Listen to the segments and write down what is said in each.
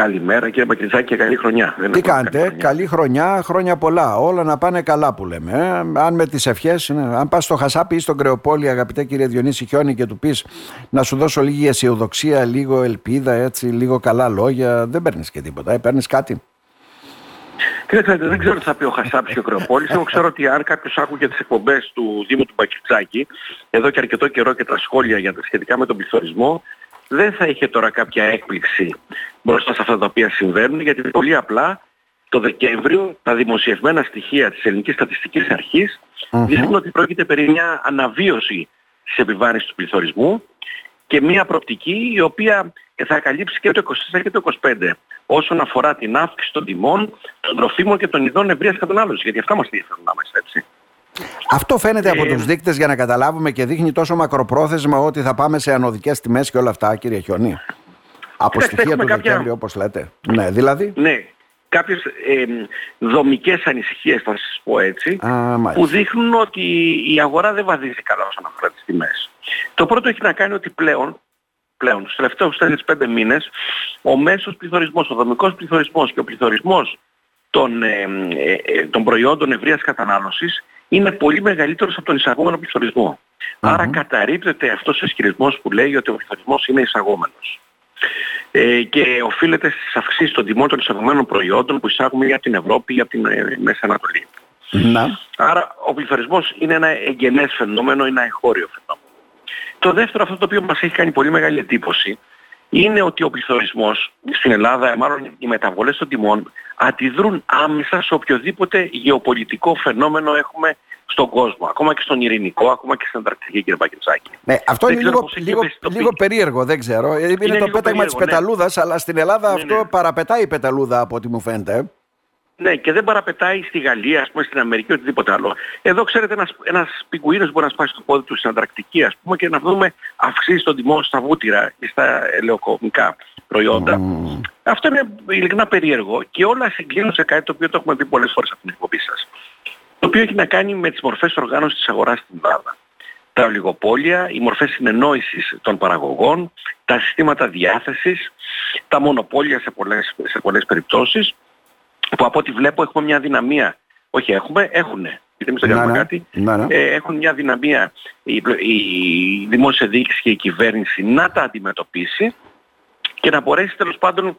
Καλημέρα κύριε Μπακριτζάκη και καλή χρονιά. Τι κάνετε, καλή χρονιά. χρόνια, χρόνια Όλα να πάνε καλά που λέμε. Ε. Αν με τις ευχές, αν πας στο Χασάπι ή στον Κρεοπόλη αγαπητέ κύριε Διονύση Χιόνι και του πεις να σου δώσω λίγη αισιοδοξία, λίγο ελπίδα, έτσι, λίγο καλά λόγια, δεν παίρνεις και τίποτα, ε, παίρνεις κάτι. Κύριε δεν ξέρω τι θα πει ο Χασάπης και ο Κρεοπόλης. Εγώ ξέρω ότι αν κάποιος άκουγε τις εκπομπές του Δήμου του Μπακιτσάκη, εδώ και αρκετό καιρό και τα σχόλια για τα σχετικά με τον πληθωρισμό, δεν θα είχε τώρα κάποια έκπληξη μπροστά σε αυτά τα οποία συμβαίνουν, γιατί πολύ απλά το Δεκέμβριο τα δημοσιευμένα στοιχεία της Ελληνικής Στατιστικής Αρχής mm-hmm. δείχνουν ότι πρόκειται περί μια αναβίωση της επιβάρυνσης του πληθωρισμού και μια προπτική η οποία θα καλύψει και το 24 και το 25 όσον αφορά την αύξηση των τιμών, των τροφίμων και των ειδών ευρείας κατανάλωσης. Γιατί αυτά μας ενδιαφέρουν να είμαστε έτσι. Αυτό φαίνεται από ε, τους δείκτες για να καταλάβουμε και δείχνει τόσο μακροπρόθεσμα ότι θα πάμε σε ανωδικές τιμές και όλα αυτά κύριε Χιονί. Από στοιχεία του κάποια... Δεκέμβρη όπως λέτε. Ναι, δηλαδή; Ναι, κάποιες ε, δομικές ανησυχίες θα σας πω έτσι που δείχνουν ότι η αγορά δεν βαδίζει καλά όσον αφορά τις τιμές. Το πρώτο έχει να κάνει ότι πλέον πλέον στους τελευταίους 4-5 μήνες ο μέσος πληθωρισμός, ο δομικός πληθωρισμός και ο πληθωρισμός των, ε, ε, ε των προϊόντων ευρείας κατανάλωσης είναι πολύ μεγαλύτερος από τον εισαγόμενο Άρα καταρρύπτεται αυτός ο ισχυρισμός που λέει ότι ο πληθωρισμός είναι εισαγόμενος. Ε, και οφείλεται στις αυξήσεις των τιμών των εισαγωμένων προϊόντων που εισάγουμε για την Ευρώπη ή για την ε, Μέση Ανατολή. Να. Άρα ο πληθωρισμός είναι ένα εγγενές φαινόμενο, ένα εγχώριο φαινόμενο. Το δεύτερο αυτό το οποίο μας έχει κάνει πολύ μεγάλη εντύπωση είναι ότι ο πληθωρισμός στην Ελλάδα, μάλλον οι μεταβολές των τιμών, αντιδρούν άμεσα σε οποιοδήποτε γεωπολιτικό φαινόμενο έχουμε στον κόσμο. Ακόμα και στον ειρηνικό, ακόμα και στην Ανταρκτική, κύριε Πακετσάκη. Ναι, αυτό είναι λίγο, λίγο, λίγο, περίεργο, δεν ξέρω. Είναι, είναι το πέταγμα της ναι. πεταλούδας, αλλά στην Ελλάδα ναι, αυτό ναι. παραπετάει η πεταλούδα από ό,τι μου φαίνεται. Ναι, και δεν παραπετάει στη Γαλλία, ας πούμε, στην Αμερική, οτιδήποτε άλλο. Εδώ, ξέρετε, ένας, ένας πιγκουίνος μπορεί να σπάσει το πόδι του στην Ανταρκτική, ας πούμε, και να δούμε αυξήσεις των τιμών στα βούτυρα ή στα ελαιοκομικά προϊόντα. Mm. Αυτό είναι ειλικρινά περίεργο και όλα συγκλίνουν σε κάτι το οποίο το έχουμε πει πολλές φορές από την εκπομπή σας. Το οποίο έχει να κάνει με τις μορφές οργάνωσης της αγοράς στην Ελλάδα. Τα ολιγοπόλια, οι μορφές συνεννόησης των παραγωγών, τα συστήματα διάθεσης, τα μονοπόλια σε πολλές, σε πολλές περιπτώσεις που από ό,τι βλέπω έχουμε μια δυναμία. Όχι έχουμε, έχουνε. Γιατί εμείς δεν κάτι. Ε, έχουν μια δυναμία η, η δημόσια διοίκηση και η κυβέρνηση να τα αντιμετωπίσει και να μπορέσει τέλος πάντων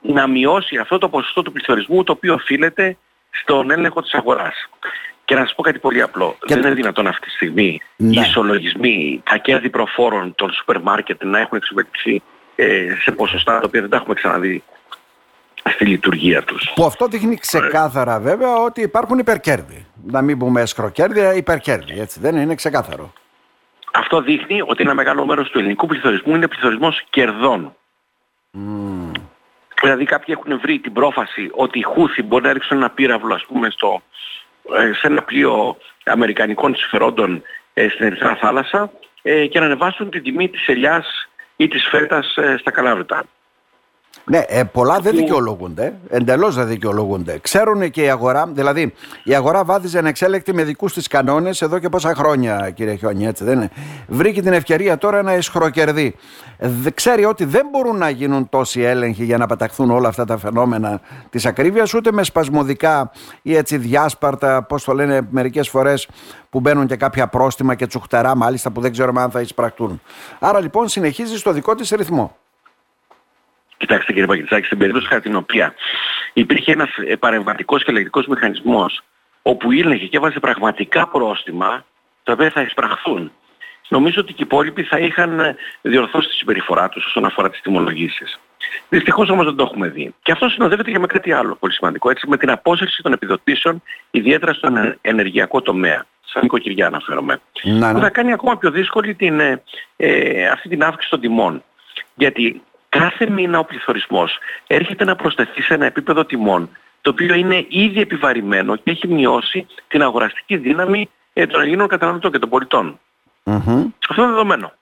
να μειώσει αυτό το ποσοστό του πληθωρισμού το οποίο οφείλεται στον έλεγχο της αγοράς. Και να σας πω κάτι πολύ απλό. Δεν είναι δυνατόν αυτή τη στιγμή ναι. οι ισολογισμοί, τα κέρδη προφόρων των σούπερ μάρκετ να έχουν εξυπηρετηθεί ε, σε ποσοστά τα οποία δεν τα έχουμε ξαναδεί στη λειτουργία τους. Που αυτό δείχνει ξεκάθαρα βέβαια ότι υπάρχουν υπερκέρδη. Να μην πούμε έσχροκέρδη, υπερκέρδη. Έτσι δεν είναι ξεκάθαρο. Αυτό δείχνει ότι ένα μεγάλο μέρος του ελληνικού πληθωρισμού είναι πληθωρισμός κερδών. Mm. Δηλαδή κάποιοι έχουν βρει την πρόφαση ότι οι Χούθοι μπορεί να ρίξουν ένα πύραυλο ας πούμε στο, ε, σε ένα πλοίο αμερικανικών συμφερόντων ε, στην Ερυθρά Θάλασσα ε, και να ανεβάσουν την τιμή της ελιάς ή της φέτας στα Καλάβρητα. Ναι, ε, πολλά δεν δικαιολογούνται. Εντελώς δεν δικαιολογούνται. Ξέρουν και η αγορά, δηλαδή η αγορά βάδιζε ανεξέλεκτη με δικούς της κανόνες εδώ και πόσα χρόνια, κύριε Χιόνι, έτσι δεν είναι. Βρήκε την ευκαιρία τώρα να εσχροκερδεί. Ξέρει ότι δεν μπορούν να γίνουν τόσοι έλεγχοι για να παταχθούν όλα αυτά τα φαινόμενα της ακρίβειας, ούτε με σπασμωδικά ή έτσι διάσπαρτα, πώς το λένε μερικές φορές, που μπαίνουν και κάποια πρόστιμα και τσουχτερά μάλιστα που δεν ξέρουμε αν θα εισπραχτούν. Άρα λοιπόν συνεχίζει στο δικό της ρυθμό. Κοιτάξτε κύριε Παγκητσάκη, στην περίπτωση κατά την οποία υπήρχε ένας παρεμβατικός και ελεγκτικός μηχανισμός όπου ήλεγε και έβαζε πραγματικά πρόστιμα τα οποία θα εισπραχθούν. Νομίζω ότι και οι υπόλοιποι θα είχαν διορθώσει τη συμπεριφορά τους όσον αφορά τις τιμολογήσεις. Δυστυχώς όμως δεν το έχουμε δει. Και αυτό συνοδεύεται και με κάτι άλλο πολύ σημαντικό, έτσι, με την απόσυρση των επιδοτήσεων, ιδιαίτερα στον ενεργειακό τομέα. Σαν νοικοκυριά αναφέρομαι. Να, ναι. Που θα κάνει ακόμα πιο δύσκολη την, ε, ε αυτή την αύξηση των τιμών. Γιατί κάθε μήνα ο πληθωρισμός έρχεται να προσθεθεί σε ένα επίπεδο τιμών το οποίο είναι ήδη επιβαρημένο και έχει μειώσει την αγοραστική δύναμη ε, των Ελλήνων καταναλωτών και των πολιτών. Mm-hmm. Αυτό είναι δεδομένο.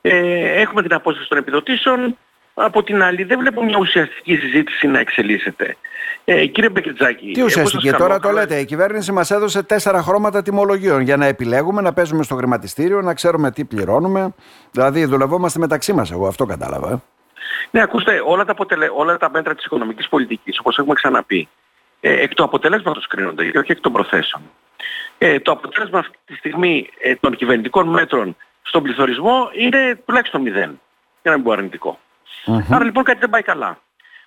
Ε, έχουμε την απόσταση των επιδοτήσεων, από την άλλη δεν βλέπω μια ουσιαστική συζήτηση να εξελίσσεται. Ε, κύριε Μπεκριτζάκη... Τι ουσιαστική, τώρα το λέτε. Η κυβέρνηση μας έδωσε τέσσερα χρώματα τιμολογίων για να επιλέγουμε, να παίζουμε στο χρηματιστήριο, να ξέρουμε τι πληρώνουμε. Δηλαδή δουλευόμαστε μεταξύ μας, εγώ αυτό κατάλαβα. Ε. Ναι, ακούστε, όλα τα, αποτελε... όλα τα μέτρα της οικονομικής πολιτικής, όπως έχουμε ξαναπεί, ε, εκ του αποτελέσματος κρίνονται και όχι εκ των προθέσεων. Ε, το αποτέλεσμα αυτή τη στιγμή ε, των κυβερνητικών μέτρων στον πληθωρισμό είναι τουλάχιστον μηδέν, για να μην πω αρνητικό. Άρα λοιπόν κάτι δεν πάει καλά.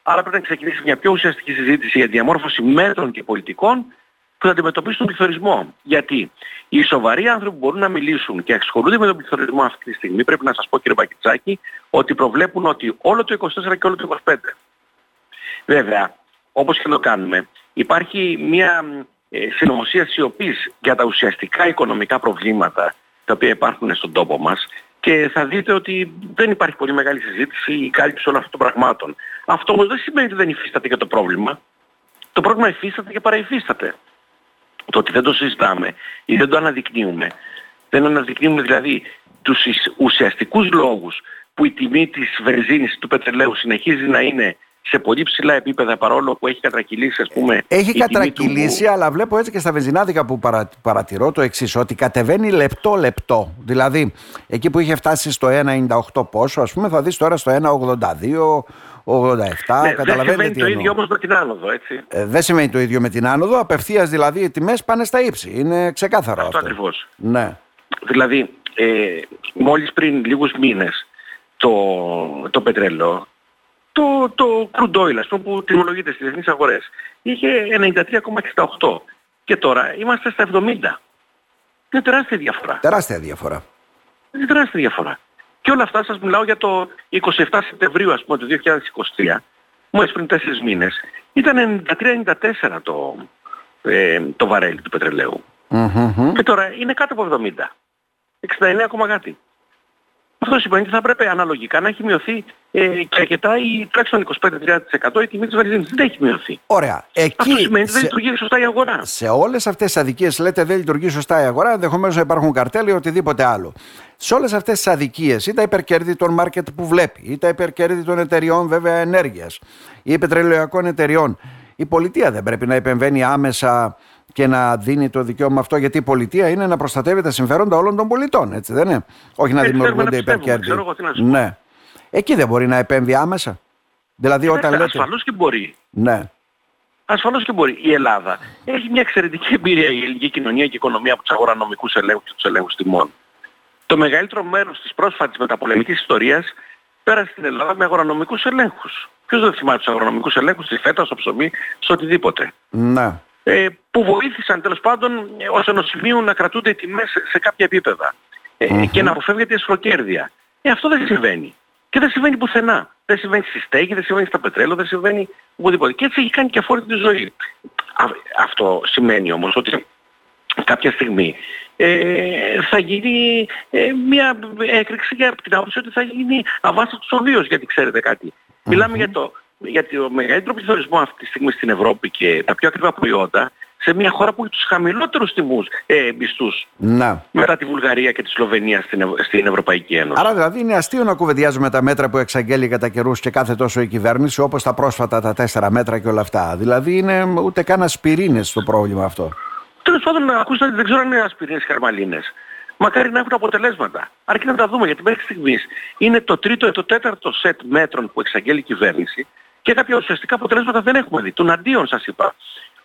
Άρα πρέπει να ξεκινήσει μια πιο ουσιαστική συζήτηση για διαμόρφωση μέτρων και πολιτικών που θα αντιμετωπίσουν τον πληθωρισμό. Γιατί οι σοβαροί άνθρωποι που μπορούν να μιλήσουν και ασχολούνται με τον πληθωρισμό αυτή τη στιγμή, πρέπει να σας πω κύριε Μπακιτσάκη, ότι προβλέπουν ότι όλο το 24 και όλο το 25. Βέβαια, όπως και το κάνουμε, υπάρχει μια ε, συνωμοσία σιωπής για τα ουσιαστικά οικονομικά προβλήματα τα οποία υπάρχουν στον τόπο μας και θα δείτε ότι δεν υπάρχει πολύ μεγάλη συζήτηση ή κάλυψη όλων αυτών των πραγμάτων. Αυτό όμως δεν σημαίνει ότι δεν υφίσταται και το πρόβλημα. Το πρόβλημα υφίσταται και παραυφίσταται. Το ότι δεν το συζητάμε ή δεν το αναδεικνύουμε. Δεν αναδεικνύουμε δηλαδή τους ουσιαστικούς λόγους που η τιμή της βενζίνης του πετρελαίου συνεχίζει να είναι σε πολύ ψηλά επίπεδα παρόλο που έχει κατρακυλήσει ας πούμε Έχει κατρακυλήσει του... αλλά βλέπω έτσι και στα βενζινάδικα που παρα, παρατηρώ το εξής ότι κατεβαίνει λεπτό λεπτό δηλαδή εκεί που είχε φτάσει στο 1,98 πόσο ας πούμε θα δεις τώρα στο 1,82 87, ναι, δεν σημαίνει το ίδιο όμως με την άνοδο, έτσι. Ε, δεν σημαίνει το ίδιο με την άνοδο, απευθείας δηλαδή οι τιμές πάνε στα ύψη. Είναι ξεκάθαρο αυτό. Αυτό ακριβώς. Ναι. Δηλαδή, ε, μόλις πριν λίγους μήνες το, το πετρέλαιο το, το crude oil, ας πούμε, που τιμολογείται στις διεθνείς αγορές, είχε 93,68 και τώρα είμαστε στα 70. Είναι τεράστια διαφορά. Τεράστια διαφορά. Είναι τεράστια διαφορά. Και όλα αυτά σας μιλάω για το 27 Σεπτεμβρίου, ας πούμε, του 2023, μόλις πριν 4 μήνες, ήταν 93-94 το, ε, το βαρέλι του πετρελαίου. Mm-hmm. Και τώρα είναι κάτω από 70. 69, κάτι. Αυτός σημαίνει ότι θα πρέπει αναλογικά να έχει μειωθεί ε, και αρκετά ή τουλάχιστον 25-30% η τιμή της βενζίνης. Δεν έχει μειωθεί. Ωραία. Εκεί, Αυτό σημαίνει ότι δεν λειτουργεί σωστά η αγορά. Σε όλες αυτές τις αδικίες λέτε δεν λειτουργεί σωστά η αγορά, ενδεχομένως να υπάρχουν καρτέλ ή οτιδήποτε άλλο. Σε όλες αυτές τις αδικίες ή τα υπερκέρδη των μάρκετ που βλέπει ή τα υπερκέρδη των εταιριών βέβαια ενέργειας ή πετρελαιοιακών εταιριών, η πολιτεία δεν πρέπει να επεμβαίνει άμεσα και να δίνει το δικαίωμα αυτό, γιατί η πολιτεία είναι να προστατεύει τα συμφέροντα όλων των πολιτών, έτσι δεν είναι; Όχι να δημιουργούνται υπερκέρδη. Ναι. Εκεί δεν μπορεί να επέμβει άμεσα. Δηλαδή όταν λέτε... Ασφαλώς και μπορεί. Ναι. Ασφαλώς και μπορεί. Η Ελλάδα έχει μια εξαιρετική εμπειρία η ελληνική κοινωνία και οικονομία από τους αγορανομικούς ελέγχους και τους ελέγχους τιμών. Το μεγαλύτερο μέρος της πρόσφατης μεταπολεμικής ιστορίας πέρασε στην Ελλάδα με αγορανομικούς ελέγχους. Ποιος δεν θυμάται τους αγορανομικούς ελέγχους στη φέτα, στο ψωμί, στο οτιδήποτε. Ναι ε, που βοήθησαν τέλος πάντων ε, ως ενωσημείου να κρατούνται οι τιμές σε κάποια επίπεδα ε, και να αποφεύγεται η εσχροκέρδεια. Ε, αυτό δεν συμβαίνει. Και δεν συμβαίνει πουθενά. Δεν συμβαίνει στη στέγη, δεν συμβαίνει στα πετρέλαιο, δεν συμβαίνει οπουδήποτε. Και έτσι έχει κάνει και αφόρητη τη ζωή. αυτό σημαίνει όμως ότι κάποια στιγμή ε, θα γίνει ε, μια έκρηξη για την άποψη ότι θα γίνει αβάστατος ο βίος, γιατί ξέρετε κάτι. Μιλάμε για το γιατί ο μεγαλύτερο πληθωρισμό αυτή τη στιγμή στην Ευρώπη και τα πιο ακριβά προϊόντα σε μια χώρα που έχει τους χαμηλότερους τιμούς ε, μισθούς να. μετά τη Βουλγαρία και τη Σλοβενία στην, στην Ευρωπαϊκή Ένωση. Άρα δηλαδή είναι αστείο να κουβεντιάζουμε τα μέτρα που εξαγγέλει κατά καιρούς και κάθε τόσο η κυβέρνηση όπως τα πρόσφατα τα τέσσερα μέτρα και όλα αυτά. Δηλαδή είναι ούτε καν ασπιρίνες το πρόβλημα αυτό. Τέλος πάντων, ακούσατε, δεν ξέρω αν είναι ασπιρίνες ή χαρμαλίνες. Μακάρι να έχουν αποτελέσματα. Αρκεί να τα δούμε γιατί μέχρι στιγμής είναι το τρίτο ή το τέταρτο σετ μέτρων που εξαγγέλει η κυβέρνηση και κάποια ουσιαστικά αποτελέσματα δεν έχουμε δει. Τον αντίον σας είπα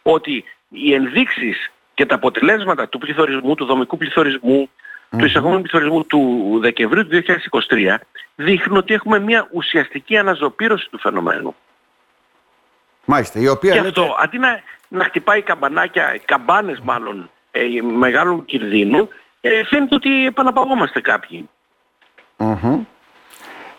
ότι οι ενδείξεις και τα αποτελέσματα του πληθωρισμού, του δομικού πληθωρισμού, του εισαγόμενου πληθωρισμού του Δεκεμβρίου του 2023 δείχνουν ότι έχουμε μια ουσιαστική αναζωπήρωση του φαινομένου. Μάλιστα, η οποία... Και αυτό, αντί να, να χτυπάει καμπανάκια, καμπάνες μάλλον ε, μεγάλου κινδύνου, ε, φαίνεται ότι επαναπαυόμαστε κάποιοι.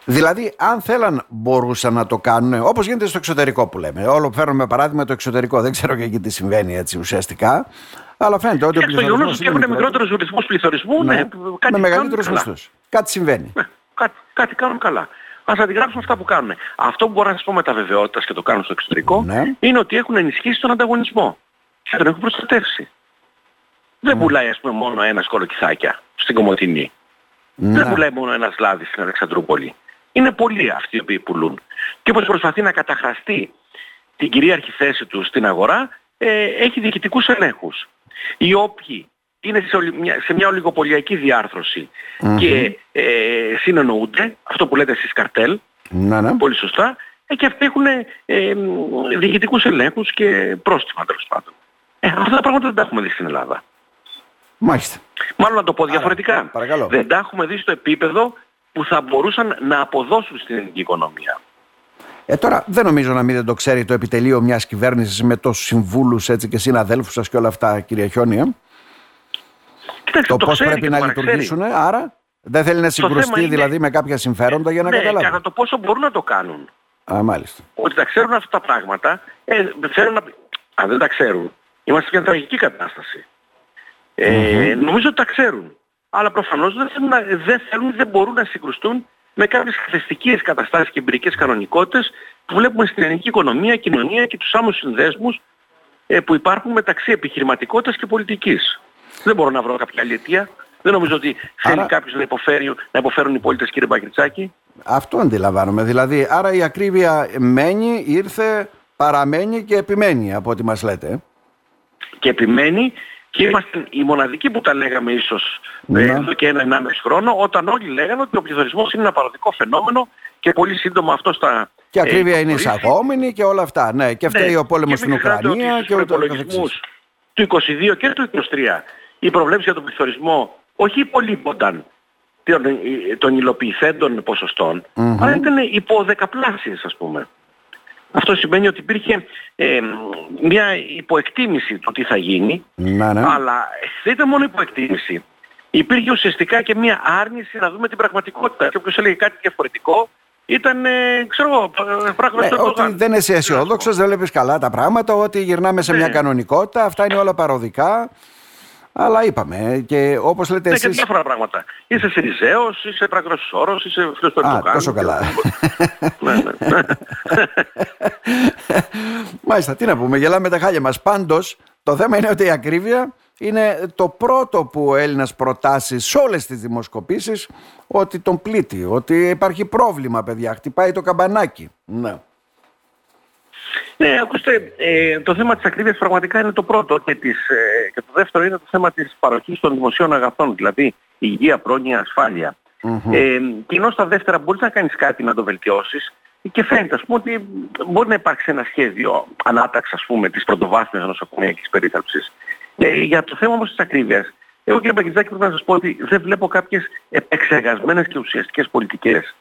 Δηλαδή, αν θέλαν, μπορούσαν να το κάνουν, όπως γίνεται στο εξωτερικό που λέμε. Όλο φέρνουμε παράδειγμα το εξωτερικό. Δεν ξέρω και εκεί τι συμβαίνει έτσι ουσιαστικά. Αλλά φαίνεται ότι. Και στο γεγονός ότι έχουν μικρότερους ρυθμούς πληθωρισμού, ναι, ναι, κάτι με μεγαλύτερους μισθού. Κάτι συμβαίνει. Ναι, κάτι, κάτι κάνουν καλά. Α αντιγράψουμε αυτά που κάνουν. Αυτό που μπορώ να σας πω με τα βεβαιότητας και το κάνουν στο εξωτερικό ναι. είναι ότι έχουν ενισχύσει τον ανταγωνισμό. Και τον έχουν προστατεύσει. Δεν πουλάει ας πούμε μόνο ένα κολοκυθάκια στην Κομωτινή. Δεν πουλάει μόνο ένας λάδι στην Αλεξανδρούπολη. Είναι πολλοί αυτοί οι οποίοι πουλούν. Και όπως προσπαθεί να καταχραστεί την κυρίαρχη θέση του στην αγορά, ε, έχει διοικητικούς ελέγχους. Οι όποιοι είναι σε μια ολιγοπολιακή και ε, συνεννοούνται, αυτό που λέτε εσείς καρτέλ, Ναι, ναι. Πολύ σωστά. Ε, και αυτοί έχουν ε, διοικητικούς ελέγχους και πρόστιμα τέλος πάντων. Ε, αυτά τα πράγματα δεν τα έχουμε δει στην Ελλάδα. Μάλιστα. Μάλλον να το πω διαφορετικά. παρακαλώ. Δεν τα έχουμε δει στο επίπεδο που θα μπορούσαν να αποδώσουν στην ελληνική οικονομία. Ε, τώρα δεν νομίζω να μην δεν το ξέρει το επιτελείο μιας κυβέρνησης με τόσους συμβούλους και συναδέλφους σας και όλα αυτά, κύριε Χιόνια. Κοιτάξτε, το, το πώς ξέρει πρέπει και να το λειτουργήσουν, άρα δεν θέλει να συγκρουστεί είναι- δηλαδή με κάποια συμφέροντα για να ναι, καταλάβει. κατά το πόσο μπορούν να το κάνουν. Α, μάλιστα. Ότι τα ξέρουν αυτά τα πράγματα, ε, θέλουν να... αν δεν τα ξέρουν, είμαστε σε μια τραγική κατάσταση. Ε, Νομίζω ότι τα ξέρουν. Αλλά προφανώς δεν θέλουν, να- δεν θέλουν, δεν μπορούν να συγκρουστούν με κάποιες χθεστικές καταστάσεις και εμπειρικές κανονικότητες που βλέπουμε στην ελληνική οικονομία, κοινωνία και τους άμεσους συνδέσμους ε, που υπάρχουν μεταξύ επιχειρηματικότητας και πολιτικής. Δεν μπορώ να βρω κάποια άλλη αιτία. Δεν νομίζω ότι θέλει Άρα- κάποιος να, υποφέρει, να υποφέρουν οι πολίτες κύριε Μπαγκριτσάκη. Αυτό αντιλαμβάνομαι. Δηλαδή, άρα η ακρίβεια μένει, ήρθε, παραμένει και επιμένει από ό,τι μας λέτε. ε. και επιμένει και είμαστε οι μοναδικοί που τα λέγαμε ίσως Ναι. ε, εδώ και ένα ενάμιση χρόνο όταν όλοι λέγανε ότι ο πληθωρισμός είναι ένα παροδικό φαινόμενο και πολύ σύντομα αυτό στα Και η ακρίβεια είναι εισαγόμενη εισαγόμενη και όλα αυτά. Ναι, και φταίει ο πόλεμος στην Ουκρανία και ούτω καθεξής. του 22 και του 23 οι προβλέψεις για τον πληθωρισμό όχι υπολείπονταν των, των υλοποιηθέντων ποσοστών, αλλά ήταν υποδεκαπλάσιες ας πούμε. Αυτό σημαίνει ότι υπήρχε ε, μια υποεκτίμηση του τι θα γίνει, Ναι, ναι. αλλά δεν ήταν μόνο υποεκτίμηση. Υπήρχε ουσιαστικά και μια άρνηση να δούμε την πραγματικότητα. Και όποιος έλεγε κάτι διαφορετικό ήταν, ε, ξέρω εγώ, πράγμα Ναι, στο ότι Ερντογάν. δεν είσαι αισιόδοξος, δεν βλέπεις καλά τα πράγματα, ότι γυρνάμε σε Ναι. μια κανονικότητα, αυτά είναι όλα παροδικά. Αλλά είπαμε ε, και όπως λέτε Ναι, και εσείς... διάφορα πράγματα. Είσαι Σιριζέος, είσαι Πραγρασόρος, είσαι φίλος του Α, Ερντογάν. τόσο καλά. ναι, ναι. Μάλιστα, τι να πούμε, γελάμε τα χάλια μας. Πάντως, το θέμα είναι ότι η ακρίβεια είναι το πρώτο που ο Έλληνας προτάσει σε όλες τις δημοσκοπήσεις ότι τον πλήττει, ότι υπάρχει πρόβλημα, παιδιά, χτυπάει το καμπανάκι. Ναι. Ναι, ακούστε, ε, το θέμα της ακρίβειας πραγματικά είναι το πρώτο και, της, ε, και το δεύτερο είναι το θέμα της παροχής των δημοσίων αγαθών, δηλαδή υγεία, πρόνοια, ασφάλεια. Ε, και ενώ στα δεύτερα μπορείς να κάνεις κάτι να το βελτιώσεις και φαίνεται ας πούμε ότι μπορεί να υπάρξει ένα σχέδιο ανάταξης ας πούμε της πρωτοβάθμιας νοσοκομιακής περίθαλψης. Ε, για το θέμα όμως της ακρίβειας, εγώ κύριε Παγκητζάκη πρέπει να σας πω ότι δεν βλέπω κάποιες επεξεργασμένες και ουσιαστικές πολιτικές.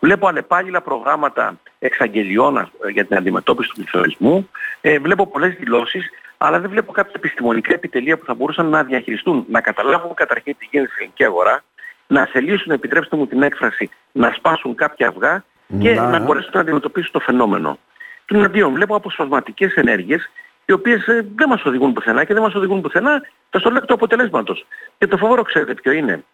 Βλέπω αλλεπάλληλα προγράμματα εξαγγελιών ας- για την αντιμετώπιση του πληθωρισμού. Ε, βλέπω πολλές δηλώσεις, αλλά δεν βλέπω κάποια επιστημονικά επιτελεία που θα μπορούσαν να διαχειριστούν, να καταλάβουν καταρχήν τι γίνεται στην ελληνική αγορά, να θελήσουν, επιτρέψτε μου την έκφραση, να σπάσουν κάποια αυγά και Να. να μπορέσουν να αντιμετωπίσουν το φαινόμενο. Του αντίον βλέπω αποσπασματικές ενέργειες οι οποίες ε, δεν μας οδηγούν πουθενά και δεν μας οδηγούν πουθενά τα στο λέκτο αποτελέσματος. Και το φοβόρο ξέρετε ποιο είναι;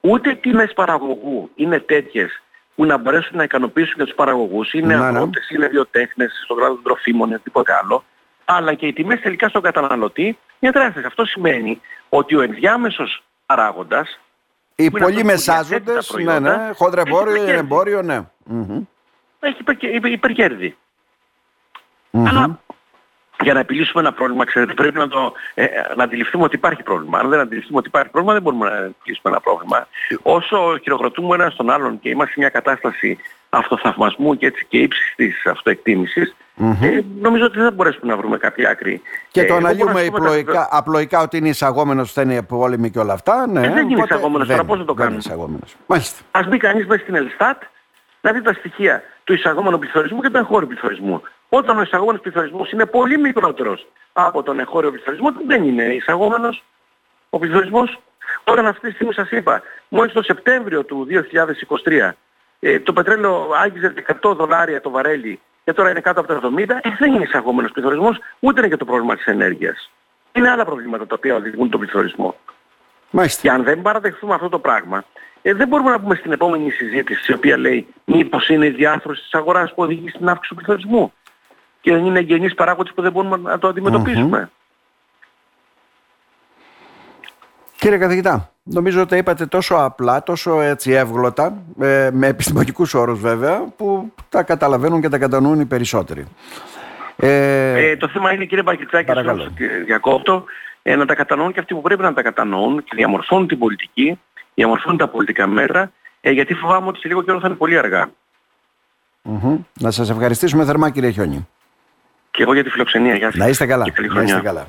Ούτε τιμές παραγωγού είναι τέτοιες που να μπορέσουν να ικανοποιήσουν για τους παραγωγούς. Είναι Ναι, ναι. αγρότες, είναι βιοτέχνες, στον κράτος των τροφίμων, είναι τίποτε άλλο. Αλλά και οι τιμές τελικά στον καταναλωτή είναι τεράστιες. Αυτό σημαίνει ότι ο ενδιάμεσος παράγοντας Οι Που είναι πολλοί αυτός που διαθέτει μεσάζοντες, τα ναι, προϊόντα, ναι, χοντρεμπόριο, έχει υπερκέρδη. εμπόριο, ναι. Μμμ. έχει υπερκε- υπε- υπερκέρδη. Αλλά για να επιλύσουμε ένα πρόβλημα, ξέρετε, πρέπει να, το, ε, να αντιληφθούμε ότι υπάρχει πρόβλημα. Αν δεν αντιληφθούμε ότι υπάρχει πρόβλημα, δεν μπορούμε να επιλύσουμε ένα πρόβλημα. Όσο χειροκροτούμε ένα τον άλλον και είμαστε σε μια κατάσταση αυτοθαυμασμού και έτσι και ύψης της αυτοεκτίμησης, ε, νομίζω ότι δεν θα μπορέσουμε να βρούμε κάποια άκρη. Και Ε, το εγώ μπορώ να αναλύουμε σας πω απλοϊκά, απλοϊκά ότι είναι εισαγόμενος φταίνει πόλεμοι και όλα αυτά. Ναι, Ε, δεν είναι οπότε εισαγόμενος, δεν- τώρα πώς να το δεν είναι κάνουμε; εισαγόμενος. Μάλιστα. Ας μπει κανείς μέσα στην Ελστάτ να δει τα στοιχεία του εισαγόμενου πληθωρισμού και του εγχώριου πληθωρισμού. Όταν ο εισαγόμενος πληθωρισμός είναι πολύ μικρότερος από τον εγχώριο πληθωρισμό, δεν είναι εισαγόμενος ο πληθωρισμός. Όταν αυτή τη στιγμή σας είπα, μόλις το Σεπτέμβριο του 2023 ε, το πετρέλαιο άγγιζε 100 δολάρια το βαρέλι και τώρα είναι κάτω από τα 70, ε, δεν είναι εισαγόμενος πληθωρισμός, ούτε είναι και το πρόβλημα της ενέργειας. Είναι άλλα προβλήματα τα οποία οδηγούν τον πληθωρισμό. Μάλιστα. Και αν δεν παραδεχθούμε αυτό το πράγμα, ε, δεν μπορούμε να πούμε στην επόμενη συζήτηση, η οποία λέει μήπως είναι η διάρθρωση της αγοράς που οδηγεί στην αύξηση του πληθωρισμού. Και δεν είναι εγγενείς παράγοντες που δεν μπορούμε να το αντιμετωπίσουμε. Κύριε καθηγητά, νομίζω ότι τα είπατε τόσο απλά, τόσο έτσι εύγλωτα, ε, με επιστημονικούς όρους βέβαια, που τα καταλαβαίνουν και τα κατανοούν οι περισσότεροι. Ε, Ε, το θέμα είναι κύριε Μπακιτσάκη, Παρακαλώ. σας διακόπτω, ε, να τα κατανοούν και αυτοί που πρέπει να τα κατανοούν και διαμορφώνουν την πολιτική, διαμορφώνουν τα πολιτικά μέτρα, ε, γιατί φοβάμαι ότι σε λίγο καιρό θα είναι πολύ αργά. Να σας ευχαριστήσουμε θερμά κύριε Χιόνι. Και εγώ για τη φιλοξενία. Γεια σας. Να είστε καλά. Και καλή Να χρονιά. είστε καλά.